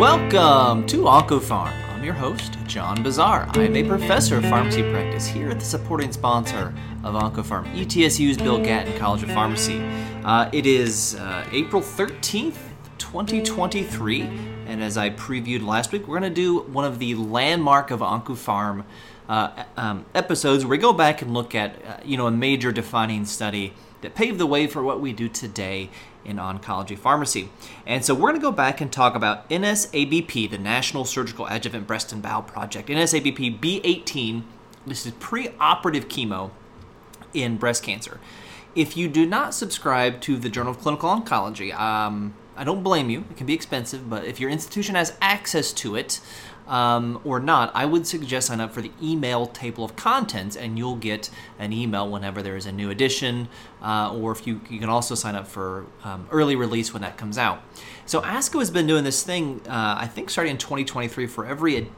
Welcome to OncoPharm. I'm your host, John Bossaer. I'm a professor of pharmacy practice here at the supporting sponsor of OncoPharm, ETSU's Bill Gatton College of Pharmacy. Uh, it is uh, April 13th, 2023, and as I previewed last week, we're going to do one of the landmark of OncoPharm uh, um, episodes where we go back and look at, uh, you know, a major defining study that paved the way for what we do today in oncology pharmacy. And so we're going to go back and talk about NSABP, the National Surgical Adjuvant Breast and Bowel Project. NSABP B18, this is preoperative chemo in breast cancer. If you do not subscribe to the Journal of Clinical Oncology, um, I don't blame you. It can be expensive, but if your institution has access to it, um, or not, I would suggest sign up for the email table of contents, and you'll get an email whenever there is a new edition. Uh, or if you you can also sign up for um, early release when that comes out. So ASCO has been doing this thing, uh, I think, starting in 2023 for every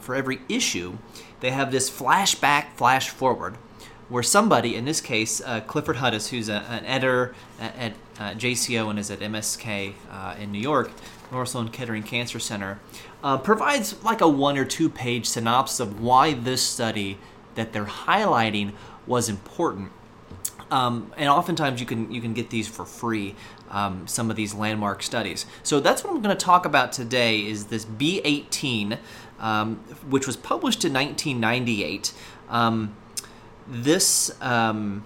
for every issue, they have this flashback, flash forward where somebody, in this case, uh, Clifford Hudis, who's a, an editor at, at uh, JCO and is at MSK uh, in New York, Memorial Sloan Kettering Cancer Center, uh, provides like a one or two page synopsis of why this study that they're highlighting was important. Um, and oftentimes you can you can get these for free. Um, some of these landmark studies. So that's what I'm going to talk about today. Is this B18, um, which was published in 1998. Um, this um,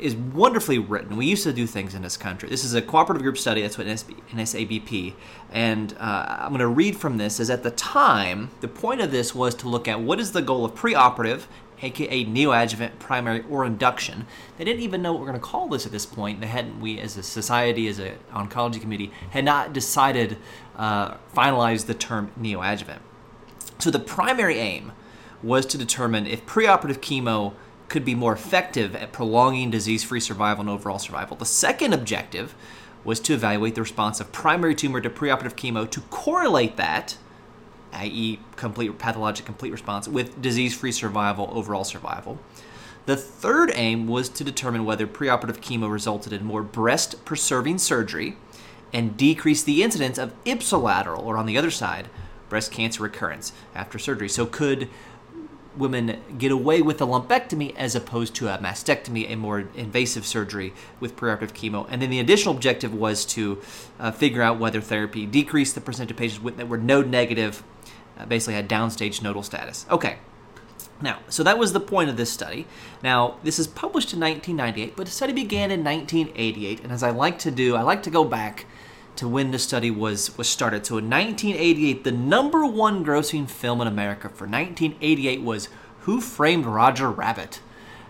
is wonderfully written. We used to do things in this country. This is a cooperative group study. That's what NSABP. And uh, I'm going to read from this. Is at the time, the point of this was to look at what is the goal of preoperative, aka neoadjuvant, primary, or induction. They didn't even know what we're going to call this at this point. They hadn't. We, as a society, as an oncology committee, had not decided, uh, finalized the term neoadjuvant. So the primary aim was to determine if preoperative chemo could be more effective at prolonging disease free survival and overall survival. The second objective was to evaluate the response of primary tumor to preoperative chemo to correlate that, i.e., complete pathologic complete response, with disease free survival, overall survival. The third aim was to determine whether preoperative chemo resulted in more breast preserving surgery and decreased the incidence of ipsilateral, or on the other side, breast cancer recurrence after surgery. So, could women get away with a lumpectomy as opposed to a mastectomy, a more invasive surgery with preoperative chemo. And then the additional objective was to uh, figure out whether therapy decreased the percentage of patients that were node negative, uh, basically had downstage nodal status. Okay. Now, so that was the point of this study. Now, this is published in 1998, but the study began in 1988. And as I like to do, I like to go back to when the study was was started. So in 1988, the number one grossing film in America for 1988 was Who Framed Roger Rabbit.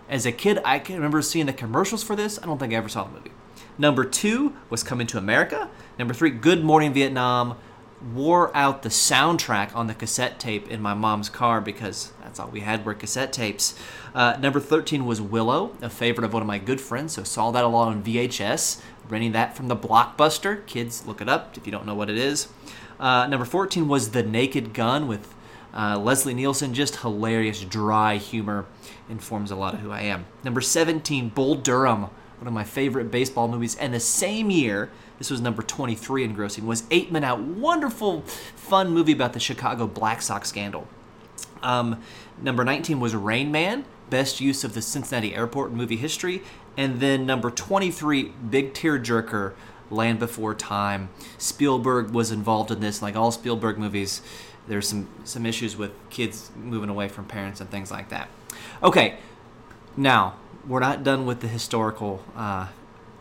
As a kid, I can remember seeing the commercials for this. I don't think I ever saw the movie. Number two was Coming to America. Number three, Good Morning Vietnam. Wore out the soundtrack on the cassette tape in my mom's car because that's all we had were cassette tapes. Uh, number 13 was Willow, a favorite of one of my good friends, so saw that a lot on VHS renting that from the Blockbuster. Kids, look it up if you don't know what it is. Uh, number 14 was The Naked Gun with uh, Leslie Nielsen. Just hilarious, dry humor. Informs a lot of who I am. Number 17, Bull Durham, one of my favorite baseball movies. And the same year, this was number 23 in grossing, was Eight Men Out. Wonderful, fun movie about the Chicago Black Sox scandal. Um, number 19 was Rain Man, best use of the Cincinnati airport in movie history. And then number 23, big tearjerker, Land Before Time. Spielberg was involved in this, like all Spielberg movies. There's some some issues with kids moving away from parents and things like that. Okay, now we're not done with the historical uh,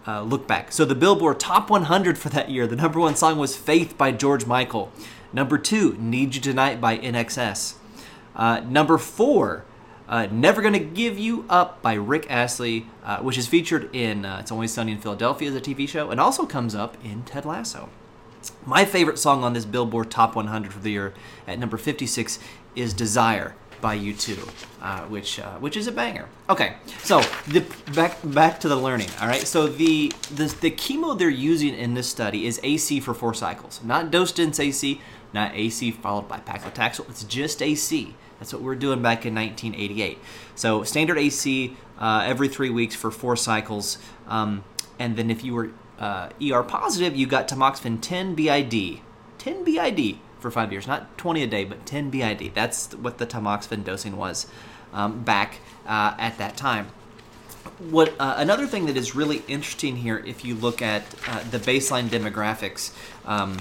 uh, look back. So the Billboard Top 100 for that year, the number one song was "Faith" by George Michael. Number two, "Need You Tonight" by INXS. Uh, number four, uh, Never Gonna Give You Up by Rick Astley, uh, which is featured in uh, It's Always Sunny in Philadelphia as a TV show, and also comes up in Ted Lasso. My favorite song on this Billboard Top 100 for the year at number 56 is Desire by U2, uh, which uh, which is a banger. Okay, so the, back back to the learning. All right, so the, the the chemo they're using in this study is AC for four cycles, not dose dense AC, not AC followed by paclitaxel. It's just AC. That's what we are doing back in 1988. So standard AC uh, every three weeks for four cycles, um, and then if you were uh, ER positive, you got tamoxifen 10 BID, 10 BID for five years, not 20 a day, but 10 BID. That's what the tamoxifen dosing was um, back uh, at that time. What uh, another thing that is really interesting here, if you look at uh, the baseline demographics, um,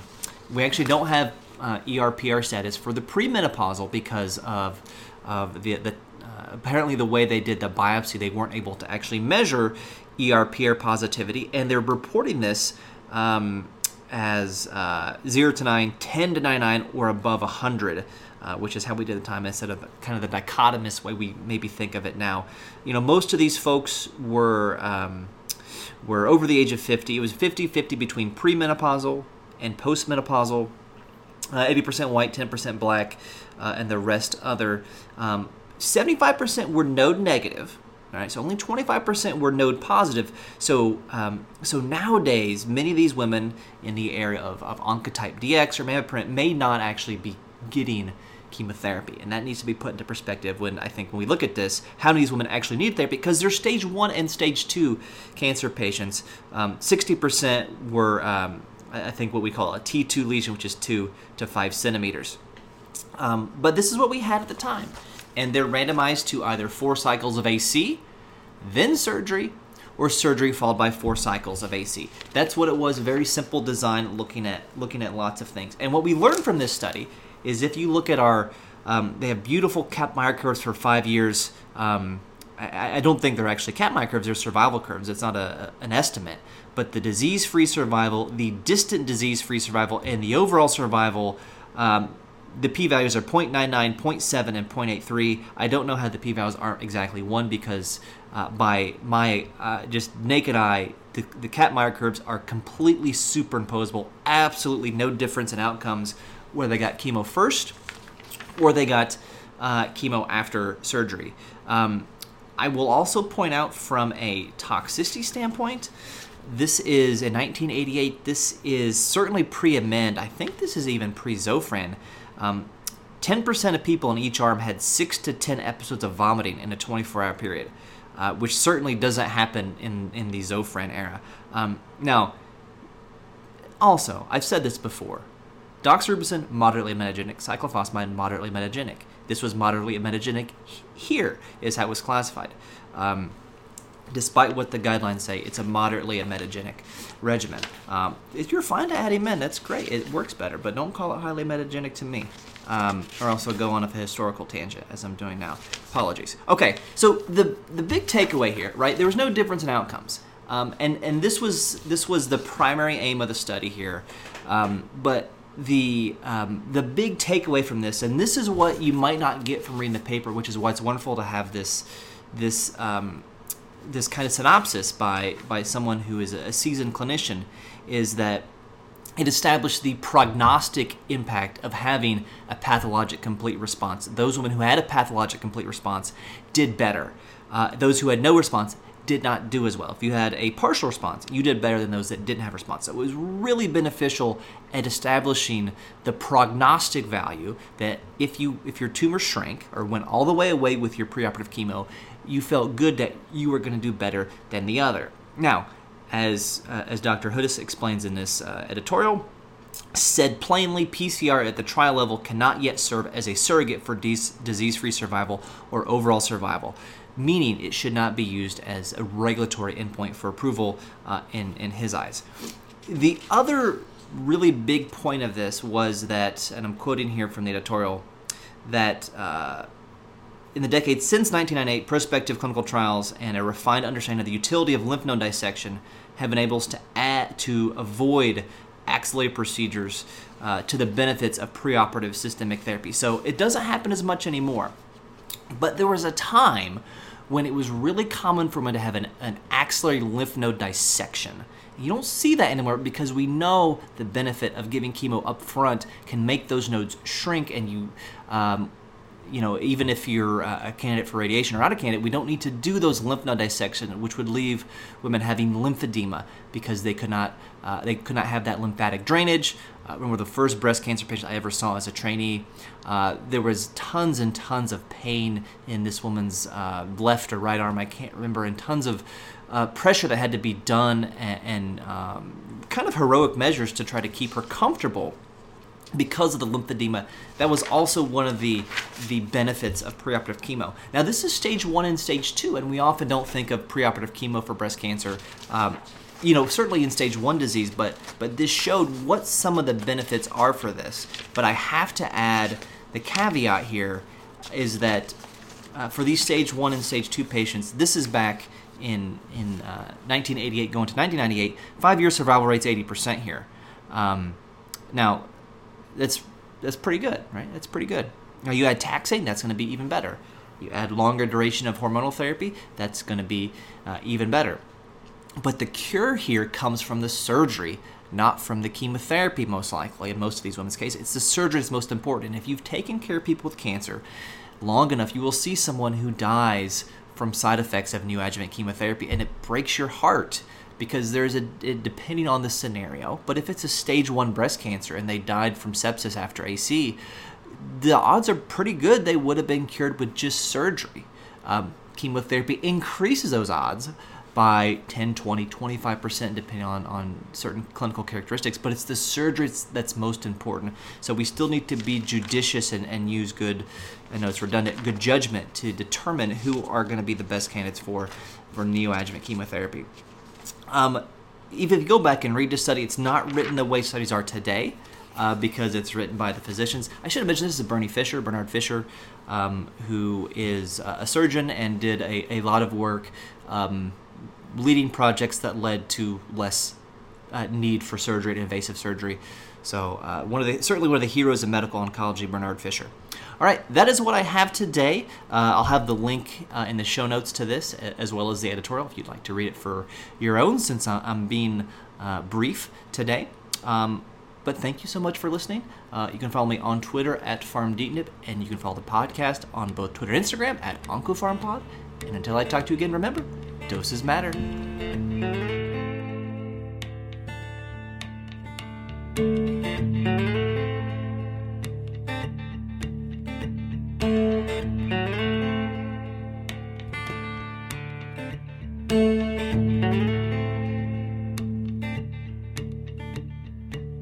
we actually don't have uh, ERPR status for the premenopausal because of of the, the uh, apparently the way they did the biopsy, they weren't able to actually measure ERPR positivity, and they're reporting this um, as uh, 0 to 9, 10 to 99, or above 100. Uh, which is how we did the time instead of kind of the dichotomous way we maybe think of it now. You know, most of these folks were um, were over the age of 50. It was 50-50 between premenopausal and postmenopausal. Uh, 80% white, 10% black, uh, and the rest other. Um, 75% were node negative, all right, so only 25% were node positive. So, um, so nowadays, many of these women in the area of, of Oncotype DX or MammaPrint may not actually be getting chemotherapy, and that needs to be put into perspective when I think when we look at this, how many of these women actually need therapy because they're stage one and stage two cancer patients. Um, 60% were, um, I think, what we call a T2 lesion, which is two to five centimeters. Um, but this is what we had at the time and they're randomized to either four cycles of AC, then surgery, or surgery followed by four cycles of AC. That's what it was. Very simple design, looking at looking at lots of things. And what we learned from this study is if you look at our, um, they have beautiful Kaplan-Meier curves for five years. Um, I, I, don't think they're actually Kaplan-Meier curves; they're survival curves. It's not a, an estimate, but the disease-free survival, the distant disease-free survival, and the overall survival. Um, the p-values are 0.99 0.7 and 0.83 i don't know how the p-values aren't exactly 1 because uh, by my uh, just naked eye the, the Kaplan-Meier curves are completely superimposable absolutely no difference in outcomes whether they got chemo first or they got uh, chemo after surgery um, i will also point out from a toxicity standpoint this is in 1988 this is certainly pre-Emend i think this is even pre-zofran um, 10% of people in each arm had 6 to 10 episodes of vomiting in a 24 hour period, uh, which certainly doesn't happen in, in the Zofran era. Um, now, also, I've said this before doxorubicin, moderately emetogenic, cyclophosphamide, moderately emetogenic. This was moderately emetogenic here, is how it was classified. Um, despite what the guidelines say, it's a moderately emetogenic regimen. Um, if you're fine to add Emend, that's great. It works better, but don't call it highly emetogenic to me. Um, or also go on a historical tangent as I'm doing now. Apologies. Okay, so the the big takeaway here, right? There was no difference in outcomes, um, and and this was this was the primary aim of the study here, um, but the um, the big takeaway from this, and this is what you might not get from reading the paper, which is why it's wonderful to have this this um, this kind of synopsis by by someone who is a seasoned clinician is that it established the prognostic impact of having a pathologic complete response. Those women who had a pathologic complete response did better. Uh, those who had no response did not do as well. If you had a partial response, you did better than those that didn't have response. So it was really beneficial at establishing the prognostic value that if you if your tumor shrank or went all the way away with your preoperative chemo, you felt good that you were going to do better than the other. Now, as uh, as Dr. Hudis explains in this uh, editorial, said plainly, PCR at the trial level cannot yet serve as a surrogate for disease-free survival or overall survival, meaning it should not be used as a regulatory endpoint for approval uh, in in his eyes. The other really big point of this was that, and I'm quoting here from the editorial, that uh, in the decades since 1998, prospective clinical trials and a refined understanding of the utility of lymph node dissection have enabled us to add, to avoid axillary procedures uh, to the benefits of preoperative systemic therapy. So it doesn't happen as much anymore. But there was a time when it was really common for men to have an, an axillary lymph node dissection. You don't see that anymore because we know the benefit of giving chemo up front can make those nodes shrink and you um, you know, even if you're a candidate for radiation or not a candidate, we don't need to do those lymph node dissection, which would leave women having lymphedema because they could not uh, they could not have that lymphatic drainage. Uh, remember the first breast cancer patient I ever saw as a trainee. Uh, there was tons and tons of pain in this woman's uh, left or right arm. I can't remember, and tons of uh, pressure that had to be done, and, and um, kind of heroic measures to try to keep her comfortable because of the lymphedema. That was also one of the the benefits of preoperative chemo. Now this is stage one and stage two, and we often don't think of preoperative chemo for breast cancer. Um, you know, certainly in stage one disease, but but this showed what some of the benefits are for this. But I have to add the caveat here is that uh, for these stage one and stage two patients, this is back in in uh, 1988 going to 1998. Five year survival rate's 80% here. Um, now that's that's pretty good, right? That's pretty good. Now you add taxane, that's going to be even better. You add longer duration of hormonal therapy, that's going to be uh, even better. But the cure here comes from the surgery, not from the chemotherapy, most likely. In most of these women's cases, it's the surgery that's most important. And if you've taken care of people with cancer long enough, you will see someone who dies from side effects of new neoadjuvant chemotherapy, and it breaks your heart because there's a depending on the scenario. But if it's a stage one breast cancer and they died from sepsis after AC, the odds are pretty good they would have been cured with just surgery. Um, chemotherapy increases those odds by 10, 20, 25%, depending on, on certain clinical characteristics. But it's the surgery that's most important. So we still need to be judicious and, and use good, I know it's redundant, good judgment to determine who are going to be the best candidates for, for neoadjuvant chemotherapy. Um, if you go back and read the study, it's not written the way studies are today. Uh, because it's written by the physicians. I should have mentioned this is Bernie Fisher, Bernard Fisher, um, who is a surgeon and did a, a lot of work um, leading projects that led to less uh, need for surgery and invasive surgery. So uh, one of the certainly one of the heroes of medical oncology, Bernard Fisher. All right, that is what I have today. Uh, I'll have the link uh, in the show notes to this, as well as the editorial, if you'd like to read it for your own, since I'm being uh, brief today. Um, but thank you so much for listening. Uh, you can follow me on Twitter at FarmDeetnip, and you can follow the podcast on both Twitter and Instagram at OncoPharmPod. And until I talk to you again, remember, doses matter.